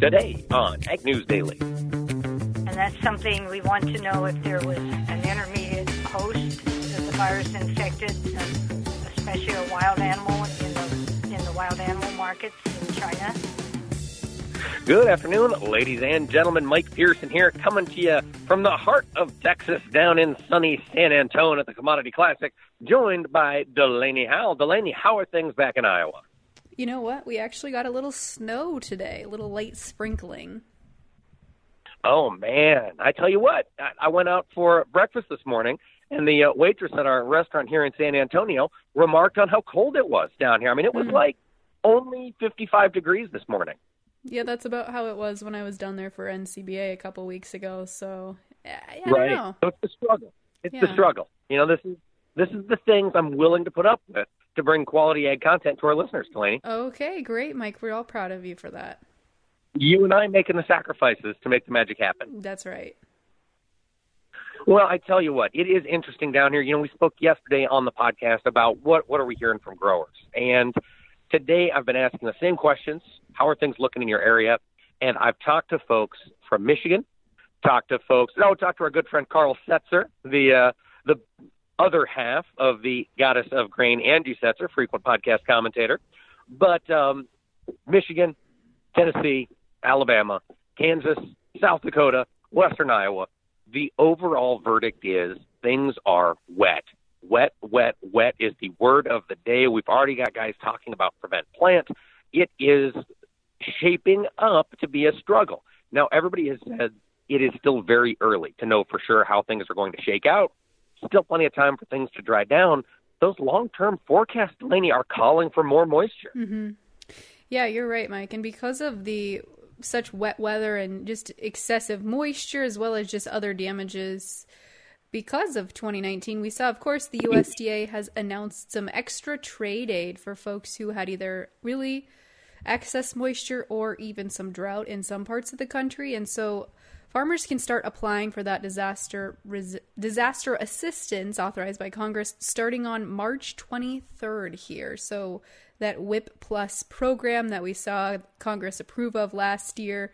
today on Ag News Daily. And that's something we want to know if there was an intermediate host that the virus infected, especially a wild animal in the, in the wild animal markets in China. Good afternoon, ladies and gentlemen. Mike Pearson here, coming to you from the heart of Texas, down in sunny San Antonio at the Commodity Classic, joined by Delaney Howell. Delaney, how are things back in Iowa? You know what? We actually got a little snow today, a little light sprinkling. Oh man, I tell you what, I went out for breakfast this morning, and the uh, waitress at our restaurant here in San Antonio remarked on how cold it was down here. I mean, it was mm. like only 55 degrees this morning. Yeah, that's about how it was when I was down there for NCBA a couple weeks ago. So, yeah, I right. don't know. So it's the struggle. It's yeah. the struggle. You know, this is this is the things I'm willing to put up with to bring quality ag content to our listeners, Delaney. Okay, great, Mike. We're all proud of you for that. You and I making the sacrifices to make the magic happen. That's right. Well, I tell you what, it is interesting down here. You know, we spoke yesterday on the podcast about what what are we hearing from growers, and today I've been asking the same questions. How are things looking in your area? And I've talked to folks from Michigan, talked to folks. Oh, talked to our good friend Carl Setzer, the uh, the other half of the goddess of grain, Angie Setzer, frequent podcast commentator. But um, Michigan, Tennessee, Alabama, Kansas, South Dakota, Western Iowa, the overall verdict is things are wet. Wet, wet, wet is the word of the day. We've already got guys talking about prevent plant. It is shaping up to be a struggle. Now, everybody has said it is still very early to know for sure how things are going to shake out still plenty of time for things to dry down. Those long term forecasts, Delaney, are calling for more moisture. Mm-hmm. Yeah, you're right, Mike. And because of the such wet weather and just excessive moisture, as well as just other damages because of 2019, we saw, of course, the USDA has announced some extra trade aid for folks who had either really excess moisture or even some drought in some parts of the country. And so Farmers can start applying for that disaster res- disaster assistance authorized by Congress starting on March 23rd here. So that WHIP Plus program that we saw Congress approve of last year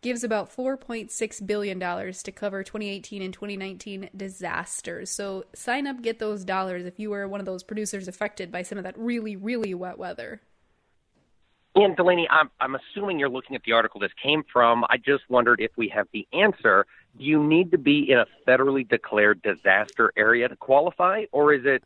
gives about $4.6 billion to cover 2018 and 2019 disasters. So sign up, get those dollars if you were one of those producers affected by some of that really, really wet weather. And Delaney, I'm, I'm assuming you're looking at the article this came from. I just wondered if we have the answer. Do you need to be in a federally declared disaster area to qualify, or is it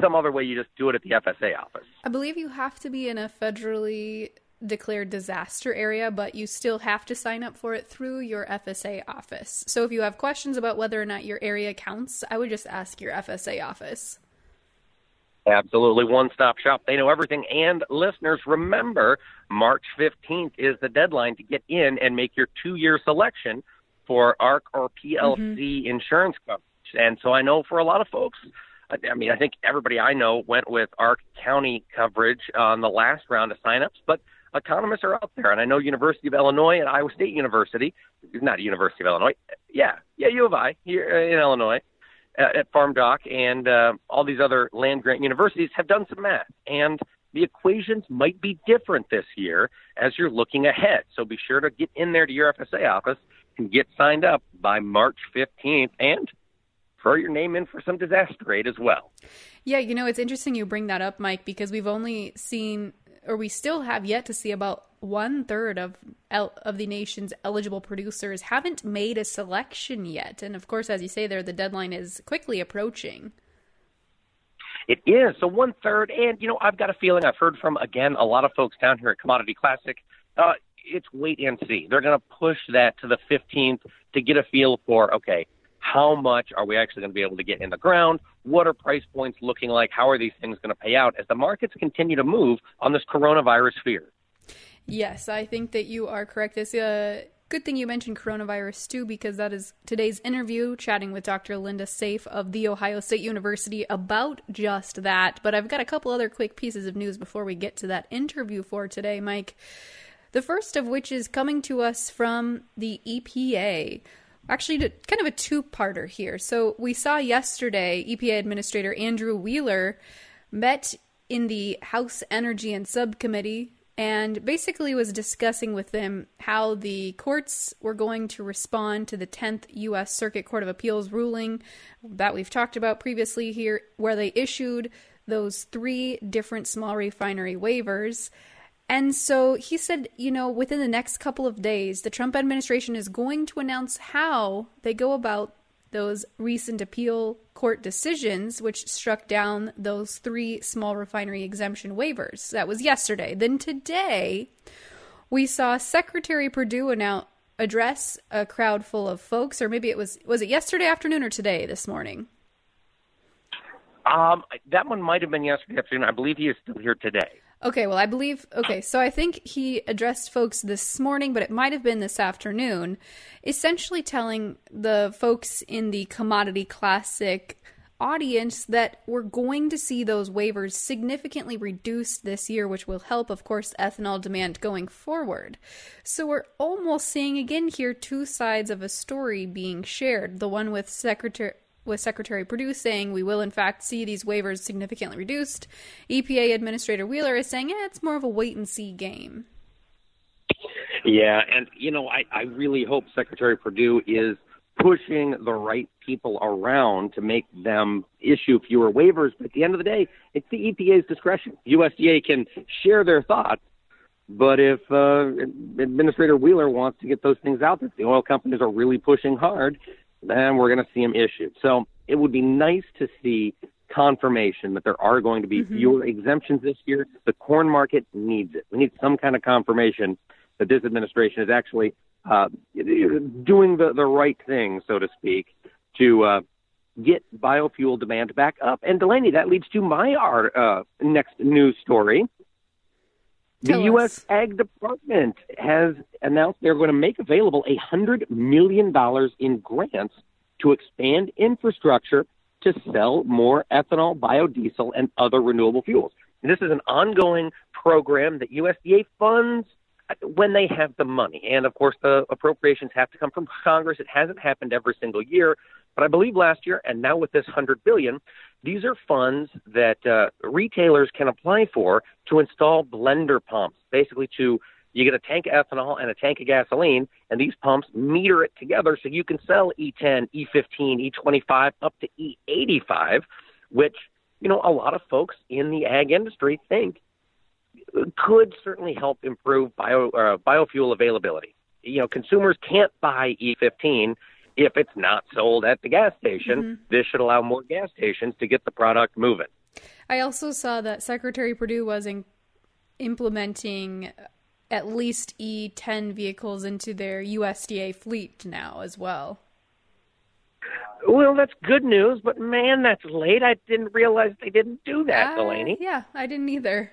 some other way you just do it at the FSA office? I believe you have to be in a federally declared disaster area, but you still have to sign up for it through your FSA office. So if you have questions about whether or not your area counts, I would just ask your FSA office. Absolutely one stop shop. They know everything. And listeners, remember, March 15th is the deadline to get in and make your two year selection for ARC or PLC mm-hmm. insurance coverage. And so I know for a lot of folks, I mean, I think everybody I know went with ARC County coverage on the last round of signups, but economists are out there. And I know University of Illinois and Iowa State University, is not University of Illinois, yeah, yeah, U of I here in Illinois at Farm Doc and uh, all these other land grant universities have done some math, and the equations might be different this year as you're looking ahead. So be sure to get in there to your FSA office and get signed up by March 15th and throw your name in for some disaster aid as well. Yeah, you know, it's interesting you bring that up, Mike, because we've only seen, or we still have yet to see about one third of of the nation's eligible producers haven't made a selection yet, and of course, as you say, there the deadline is quickly approaching. It is so one third, and you know I've got a feeling I've heard from again a lot of folks down here at Commodity Classic. Uh, it's wait and see. They're going to push that to the 15th to get a feel for okay, how much are we actually going to be able to get in the ground? What are price points looking like? How are these things going to pay out as the markets continue to move on this coronavirus fear? Yes, I think that you are correct. It's a good thing you mentioned coronavirus too, because that is today's interview, chatting with Dr. Linda Saif of The Ohio State University about just that. But I've got a couple other quick pieces of news before we get to that interview for today, Mike. The first of which is coming to us from the EPA. Actually, kind of a two parter here. So, we saw yesterday EPA Administrator Andrew Wheeler met in the House Energy and Subcommittee and basically was discussing with them how the courts were going to respond to the 10th U.S. Circuit Court of Appeals ruling that we've talked about previously here, where they issued those three different small refinery waivers. And so he said, you know, within the next couple of days, the Trump administration is going to announce how they go about those recent appeal court decisions, which struck down those three small refinery exemption waivers. That was yesterday. Then today, we saw Secretary Perdue announce address a crowd full of folks, or maybe it was was it yesterday afternoon or today this morning? Um, that one might have been yesterday afternoon. I believe he is still here today. Okay, well, I believe, okay, so I think he addressed folks this morning, but it might have been this afternoon, essentially telling the folks in the commodity classic audience that we're going to see those waivers significantly reduced this year, which will help, of course, ethanol demand going forward. So we're almost seeing again here two sides of a story being shared the one with Secretary with Secretary Perdue saying we will in fact see these waivers significantly reduced. EPA Administrator Wheeler is saying, it's more of a wait and see game. Yeah, and you know, I, I really hope Secretary Perdue is pushing the right people around to make them issue fewer waivers. But at the end of the day, it's the EPA's discretion. USDA can share their thoughts, but if uh, Administrator Wheeler wants to get those things out, that the oil companies are really pushing hard, then we're going to see them issued. So it would be nice to see confirmation that there are going to be mm-hmm. fewer exemptions this year. The corn market needs it. We need some kind of confirmation that this administration is actually uh, doing the, the right thing, so to speak, to uh, get biofuel demand back up. And Delaney, that leads to my uh, next news story. Tell the U.S. Ag Department has announced they're going to make available $100 million in grants to expand infrastructure to sell more ethanol, biodiesel, and other renewable fuels. And this is an ongoing program that USDA funds when they have the money. And of course, the appropriations have to come from Congress. It hasn't happened every single year, but I believe last year, and now with this 100 billion, these are funds that uh, retailers can apply for to install blender pumps, basically to you get a tank of ethanol and a tank of gasoline, and these pumps meter it together so you can sell E10, E15, E25 up to E85, which you know a lot of folks in the ag industry think could certainly help improve bio uh, biofuel availability. You know, consumers can't buy E15 if it's not sold at the gas station. Mm-hmm. This should allow more gas stations to get the product moving. I also saw that Secretary Perdue was in- implementing at least E10 vehicles into their USDA fleet now as well. Well, that's good news, but man, that's late. I didn't realize they didn't do that, uh, Delaney. Yeah, I didn't either.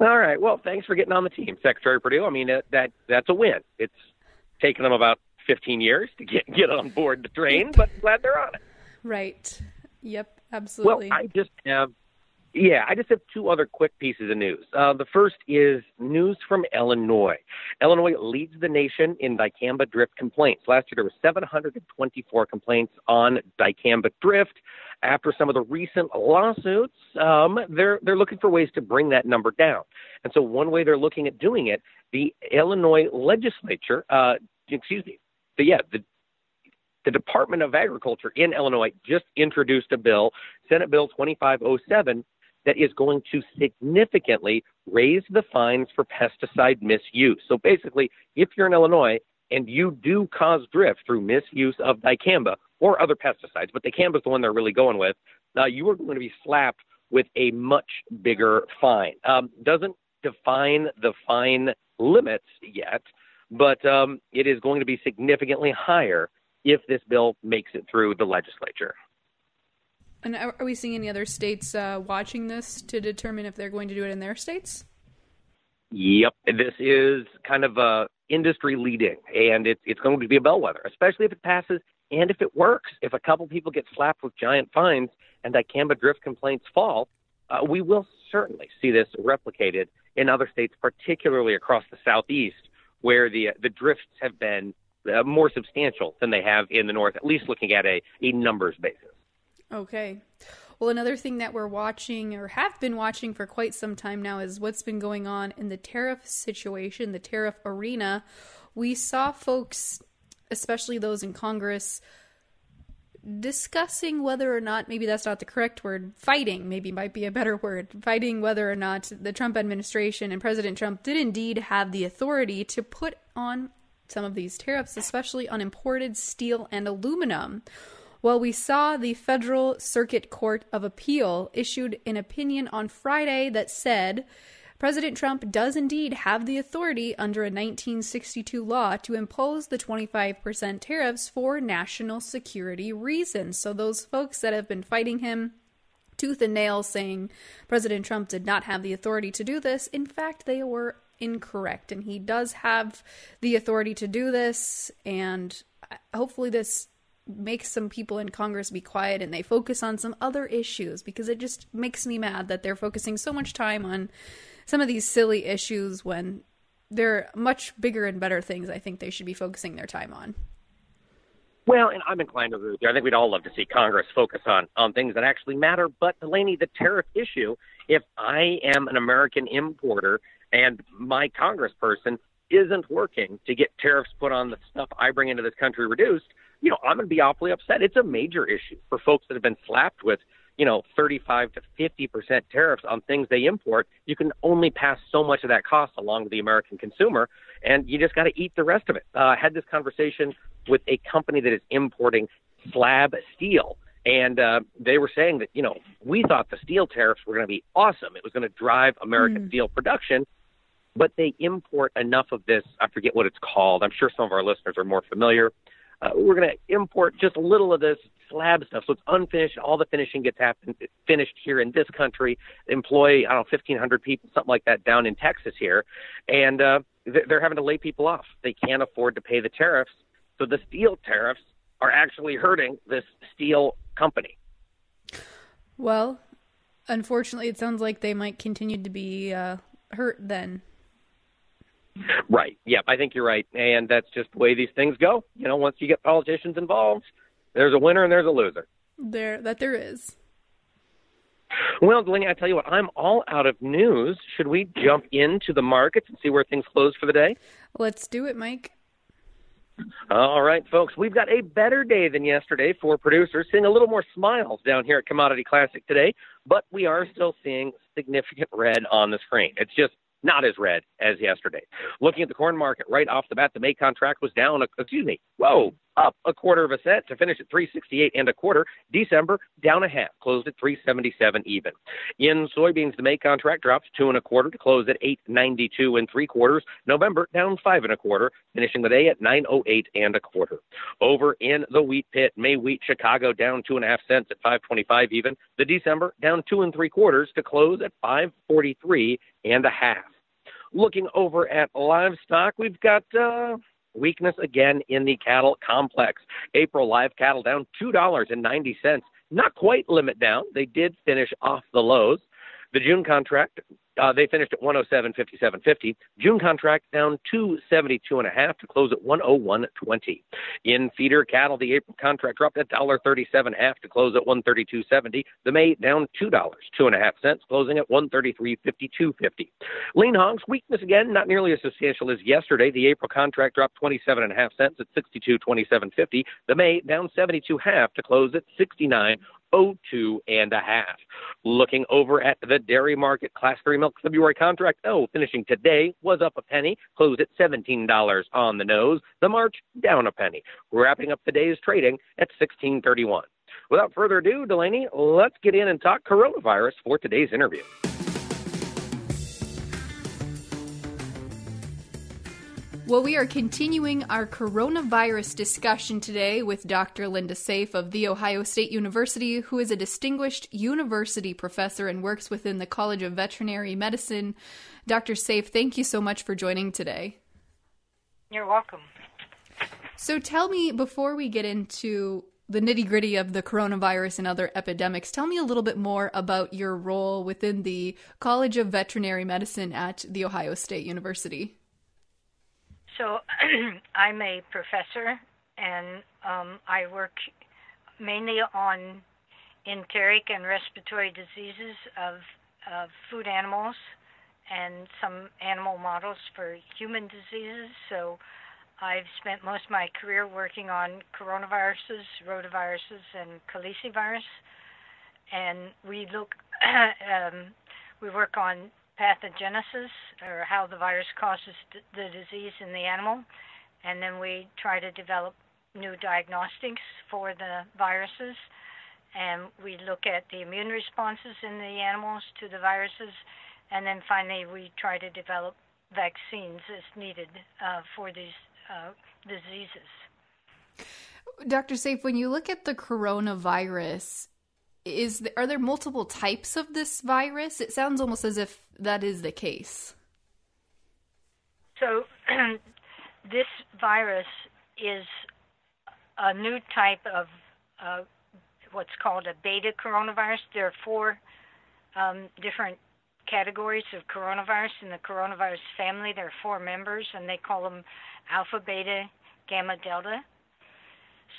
All right. Well, thanks for getting on the team, Secretary Perdue. I mean, that that's a win. It's taken them about 15 years to get get on board the train, but glad they're on it. Right. Yep. Absolutely. Well, I just have, yeah, I just have two other quick pieces of news. Uh, the first is news from Illinois. Illinois leads the nation in dicamba drift complaints. Last year there were 724 complaints on dicamba drift. After some of the recent lawsuits, um, they're they're looking for ways to bring that number down. And so one way they're looking at doing it, the Illinois legislature, uh, excuse me, but yeah, the the Department of Agriculture in Illinois just introduced a bill, Senate Bill 2507, that is going to significantly raise the fines for pesticide misuse. So basically, if you're in Illinois and you do cause drift through misuse of dicamba or other pesticides, but dicamba is the one they're really going with, uh, you are going to be slapped with a much bigger fine. Um, doesn't define the fine limits yet, but um, it is going to be significantly higher if this bill makes it through the legislature. And are we seeing any other states uh, watching this to determine if they're going to do it in their states? Yep, this is kind of uh, industry leading, and it's it's going to be a bellwether, especially if it passes and if it works. If a couple people get slapped with giant fines and dicamba drift complaints fall, uh, we will certainly see this replicated in other states, particularly across the southeast, where the the drifts have been uh, more substantial than they have in the north, at least looking at a, a numbers basis. Okay. Well, another thing that we're watching or have been watching for quite some time now is what's been going on in the tariff situation, the tariff arena. We saw folks, especially those in Congress, discussing whether or not maybe that's not the correct word fighting maybe might be a better word fighting whether or not the Trump administration and President Trump did indeed have the authority to put on some of these tariffs especially on imported steel and aluminum well we saw the Federal Circuit Court of Appeal issued an opinion on Friday that said President Trump does indeed have the authority under a 1962 law to impose the 25% tariffs for national security reasons. So, those folks that have been fighting him tooth and nail saying President Trump did not have the authority to do this, in fact, they were incorrect. And he does have the authority to do this. And hopefully, this makes some people in Congress be quiet and they focus on some other issues because it just makes me mad that they're focusing so much time on some of these silly issues when there are much bigger and better things I think they should be focusing their time on. Well, and I'm inclined to agree with you. I think we'd all love to see Congress focus on on things that actually matter. But Delaney, the tariff issue, if I am an American importer and my congressperson isn't working to get tariffs put on the stuff I bring into this country reduced, you know, I'm going to be awfully upset. It's a major issue for folks that have been slapped with you know, 35 to 50 percent tariffs on things they import, you can only pass so much of that cost along to the American consumer, and you just got to eat the rest of it. Uh, I had this conversation with a company that is importing slab steel, and uh, they were saying that you know we thought the steel tariffs were going to be awesome. It was going to drive American mm. steel production, but they import enough of this. I forget what it's called. I'm sure some of our listeners are more familiar. Uh, we're going to import just a little of this slab stuff. So it's unfinished. All the finishing gets happened, finished here in this country. Employ, I don't know, 1,500 people, something like that, down in Texas here. And uh, they're having to lay people off. They can't afford to pay the tariffs. So the steel tariffs are actually hurting this steel company. Well, unfortunately, it sounds like they might continue to be uh, hurt then. Right. Yep. I think you're right. And that's just the way these things go. You know, once you get politicians involved, there's a winner and there's a loser. There, that there is. Well, Delaney, I tell you what, I'm all out of news. Should we jump into the markets and see where things close for the day? Let's do it, Mike. All right, folks, we've got a better day than yesterday for producers, seeing a little more smiles down here at Commodity Classic today, but we are still seeing significant red on the screen. It's just not as red as yesterday. Looking at the corn market right off the bat, the May contract was down, excuse me, whoa, up a quarter of a cent to finish at 368 and a quarter. December down a half, closed at 377 even. In soybeans, the May contract dropped two and a quarter to close at 892 and three quarters. November down five and a quarter, finishing the day at 908 and a quarter. Over in the wheat pit, May wheat Chicago down two and a half cents at 525 even. The December down two and three quarters to close at 543 and a half. Looking over at livestock, we've got uh, weakness again in the cattle complex. April live cattle down $2.90. Not quite limit down. They did finish off the lows. The June contract uh, they finished at 107.57.50. June contract down 272 and to close at 101.20. In feeder cattle, the April contract dropped at $1.37 half to close at 132.70. The May down two dollars, two and a half cents, closing at 133.52.50. Lean hogs weakness again, not nearly as substantial as yesterday. The April contract dropped 27 cents at 62.27.50. The May down 72.5 to close at 69. 02 and a half. Looking over at the dairy market, Class 3 milk February contract, oh, finishing today was up a penny, closed at $17 on the nose. The March down a penny, wrapping up the day's trading at 1631. Without further ado, Delaney, let's get in and talk coronavirus for today's interview. Well, we are continuing our coronavirus discussion today with Dr. Linda Saif of The Ohio State University, who is a distinguished university professor and works within the College of Veterinary Medicine. Dr. Saif, thank you so much for joining today. You're welcome. So, tell me before we get into the nitty gritty of the coronavirus and other epidemics, tell me a little bit more about your role within the College of Veterinary Medicine at The Ohio State University. So I'm a professor, and um, I work mainly on enteric and respiratory diseases of, of food animals and some animal models for human diseases. So I've spent most of my career working on coronaviruses, rotaviruses, and calicivirus. And we look, um, we work on pathogenesis or how the virus causes the disease in the animal, and then we try to develop new diagnostics for the viruses. And we look at the immune responses in the animals to the viruses, and then finally we try to develop vaccines as needed uh, for these uh, diseases. Dr. Saif, when you look at the coronavirus, is are there multiple types of this virus? It sounds almost as if that is the case. So, this virus is a new type of uh, what's called a beta coronavirus. There are four um, different categories of coronavirus in the coronavirus family. There are four members, and they call them alpha, beta, gamma, delta.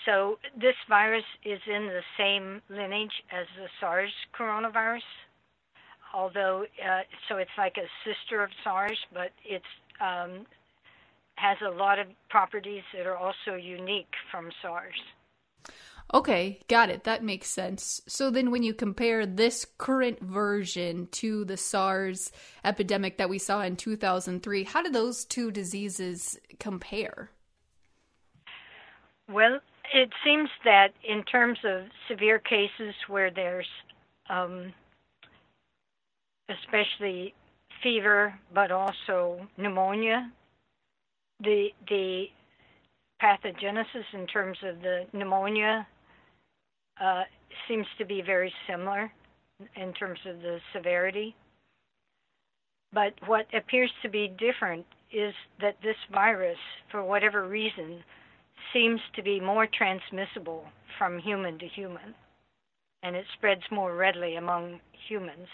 So this virus is in the same lineage as the SARS coronavirus, although uh, so it's like a sister of SARS, but it's um, has a lot of properties that are also unique from SARS. Okay, got it. That makes sense. So then when you compare this current version to the SARS epidemic that we saw in 2003, how do those two diseases compare? Well, it seems that in terms of severe cases where there's um, especially fever, but also pneumonia, the the pathogenesis in terms of the pneumonia uh, seems to be very similar in terms of the severity. But what appears to be different is that this virus, for whatever reason, seems to be more transmissible from human to human, and it spreads more readily among humans.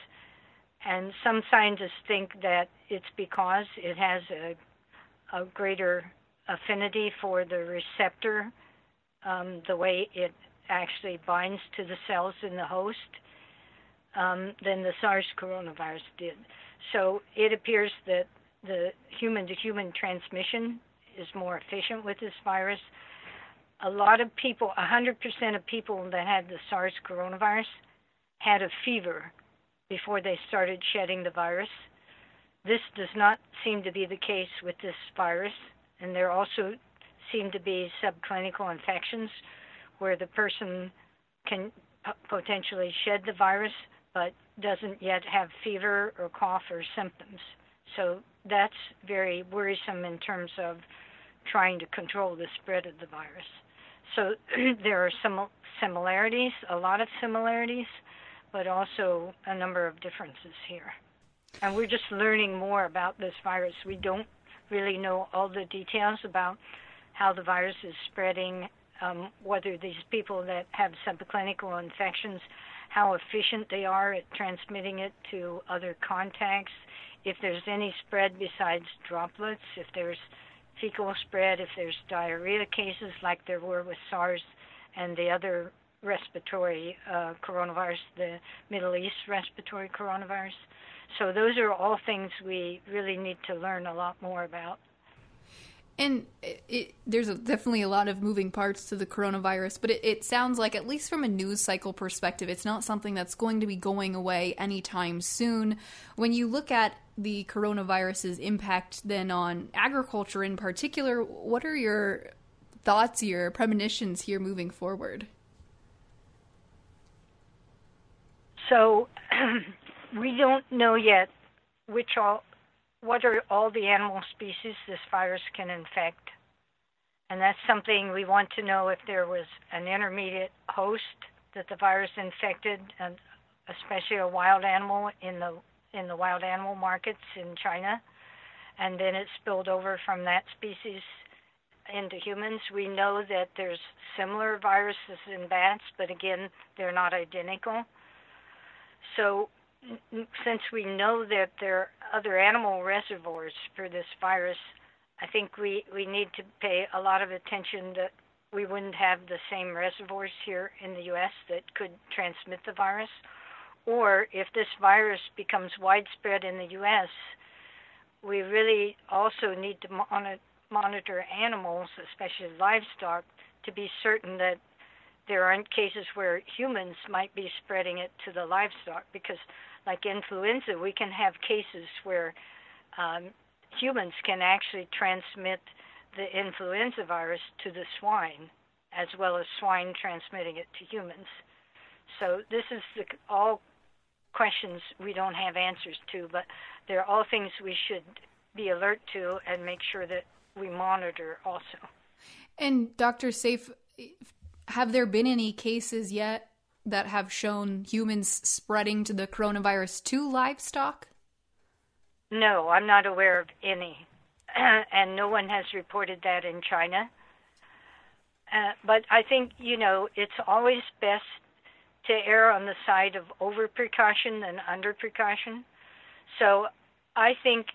And some scientists think that it's because it has a, a greater affinity for the receptor, um, the way it actually binds to the cells in the host um, than the SARS coronavirus did. So it appears that the human to human transmission is more efficient with this virus. A lot of people, 100% of people that had the SARS coronavirus had a fever before they started shedding the virus. This does not seem to be the case with this virus, and there also seem to be subclinical infections where the person can p- potentially shed the virus but doesn't yet have fever or cough or symptoms. So that's very worrisome in terms of trying to control the spread of the virus. So there are some similarities, a lot of similarities, but also a number of differences here. And we're just learning more about this virus. We don't really know all the details about how the virus is spreading um, whether these people that have subclinical infections, how efficient they are at transmitting it to other contacts, if there's any spread besides droplets, if there's fecal spread, if there's diarrhea cases like there were with SARS and the other respiratory uh, coronavirus, the Middle East respiratory coronavirus. So those are all things we really need to learn a lot more about. And it, it, there's a, definitely a lot of moving parts to the coronavirus, but it, it, sounds like, at least from a news cycle perspective, it's not something that's going to be going away anytime soon. When you look at the coronavirus's impact then on agriculture in particular, what are your thoughts, your premonitions here moving forward? So, we don't know yet which all what are all the animal species this virus can infect. And that's something we want to know if there was an intermediate host that the virus infected, and especially a wild animal in the in the wild animal markets in China, and then it spilled over from that species into humans. We know that there's similar viruses in bats, but again, they're not identical. So since we know that there are other animal reservoirs for this virus, I think we, we need to pay a lot of attention that we wouldn't have the same reservoirs here in the U.S. that could transmit the virus. Or if this virus becomes widespread in the U.S., we really also need to monitor animals, especially livestock, to be certain that there aren't cases where humans might be spreading it to the livestock because like influenza we can have cases where um, humans can actually transmit the influenza virus to the swine as well as swine transmitting it to humans. So this is the, all questions we don't have answers to but they're all things we should be alert to and make sure that we monitor also. And dr Saif, have there been any cases yet that have shown humans spreading to the coronavirus to livestock? No, I'm not aware of any. and no one has reported that in China. Uh, but I think, you know, it's always best to err on the side of over precaution than under precaution. So I think,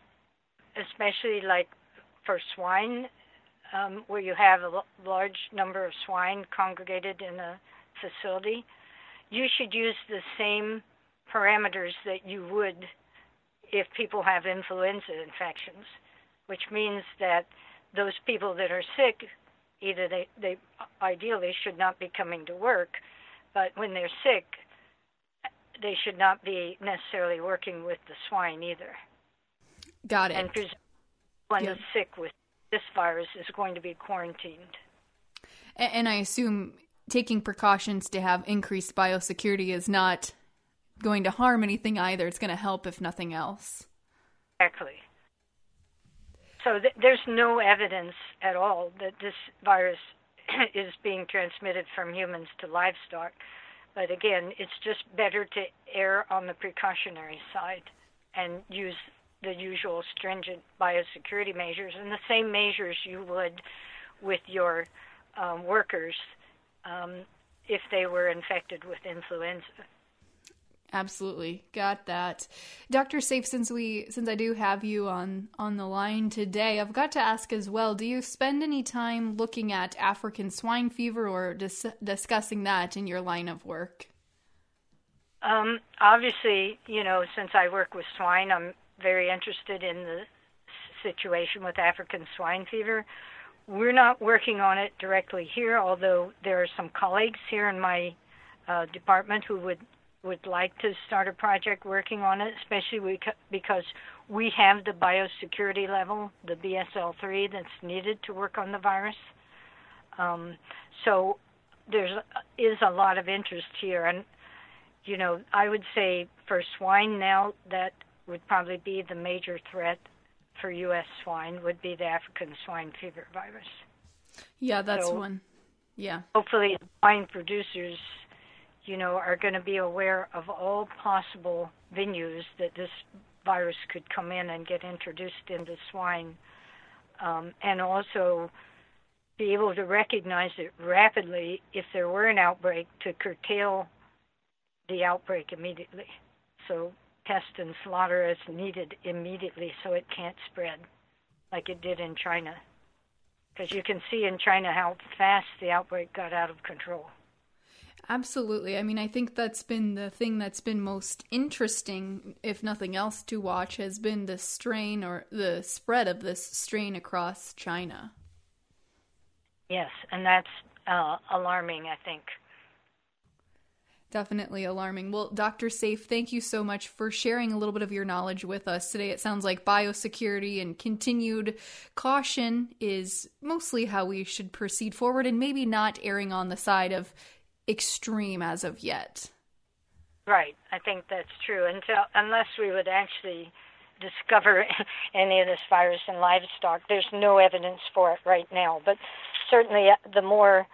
especially like for swine, um, where you have a large number of swine congregated in a facility, you should use the same parameters that you would if people have influenza infections, which means that those people that are sick, either they, they ideally should not be coming to work, but when they're sick, they should not be necessarily working with the swine either. Got it. And when yep. sick with this virus is going to be quarantined. And I assume taking precautions to have increased biosecurity is not going to harm anything either. It's going to help, if nothing else. Exactly. So th- there's no evidence at all that this virus is being transmitted from humans to livestock. But again, it's just better to err on the precautionary side and use the usual stringent biosecurity measures and the same measures you would with your um, workers um, if they were infected with influenza. Absolutely, got that, Doctor Saif. Since we, since I do have you on on the line today, I've got to ask as well. Do you spend any time looking at African swine fever or dis- discussing that in your line of work? Um, obviously, you know, since I work with swine, I'm very interested in the situation with African swine fever. We're not working on it directly here, although there are some colleagues here in my uh, department who would would like to start a project working on it, especially because we have the biosecurity level, the BSL3, that's needed to work on the virus. Um, so there's is a lot of interest here, and you know I would say for swine now that would probably be the major threat for U.S. swine would be the African swine fever virus. Yeah, that's so one. Yeah. Hopefully, swine producers, you know, are going to be aware of all possible venues that this virus could come in and get introduced into swine, um, and also be able to recognize it rapidly if there were an outbreak to curtail the outbreak immediately. So test and slaughter as needed immediately so it can't spread like it did in China. Because you can see in China how fast the outbreak got out of control. Absolutely. I mean, I think that's been the thing that's been most interesting, if nothing else, to watch has been the strain or the spread of this strain across China. Yes, and that's uh, alarming, I think definitely alarming. Well, Dr. Saif, thank you so much for sharing a little bit of your knowledge with us today. It sounds like biosecurity and continued caution is mostly how we should proceed forward and maybe not erring on the side of extreme as of yet. Right. I think that's true. Until unless we would actually discover any of this virus in livestock, there's no evidence for it right now. But certainly uh, the more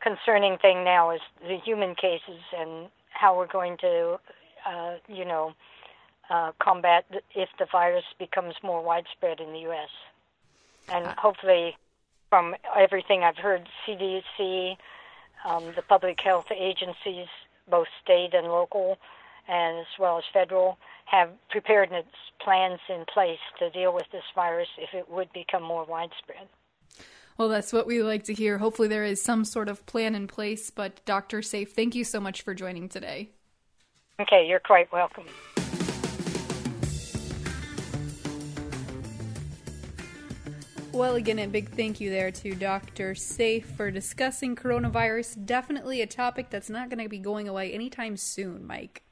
concerning thing now is the human cases and how we're going to, uh, you know, uh, combat if the virus becomes more widespread in the U.S. And uh. hopefully, from everything I've heard, CDC, um, the public health agencies, both state and local, and as well as federal, have preparedness plans in place to deal with this virus if it would become more widespread. Well, that's what we like to hear. Hopefully, there is some sort of plan in place. But, Dr. Saif, thank you so much for joining today. Okay, you're quite welcome. Well, again, a big thank you there to Dr. Saif for discussing coronavirus. Definitely a topic that's not going to be going away anytime soon, Mike.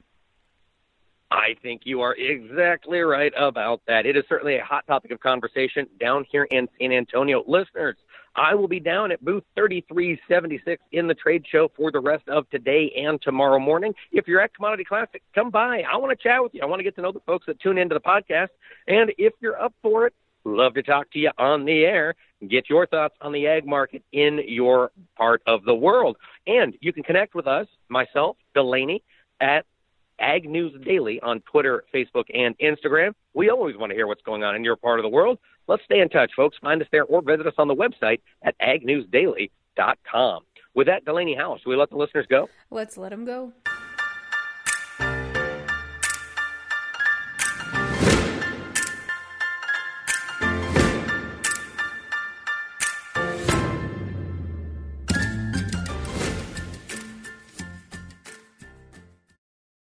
I think you are exactly right about that. It is certainly a hot topic of conversation down here in San Antonio. Listeners, I will be down at booth 3376 in the trade show for the rest of today and tomorrow morning. If you're at Commodity Classic, come by. I want to chat with you. I want to get to know the folks that tune into the podcast. And if you're up for it, love to talk to you on the air. Get your thoughts on the ag market in your part of the world. And you can connect with us, myself, Delaney, at Ag News Daily on Twitter, Facebook, and Instagram. We always want to hear what's going on in your part of the world. Let's stay in touch, folks. Find us there or visit us on the website at agnewsdaily.com. With that, Delaney Howell, we let the listeners go? Let's let them go.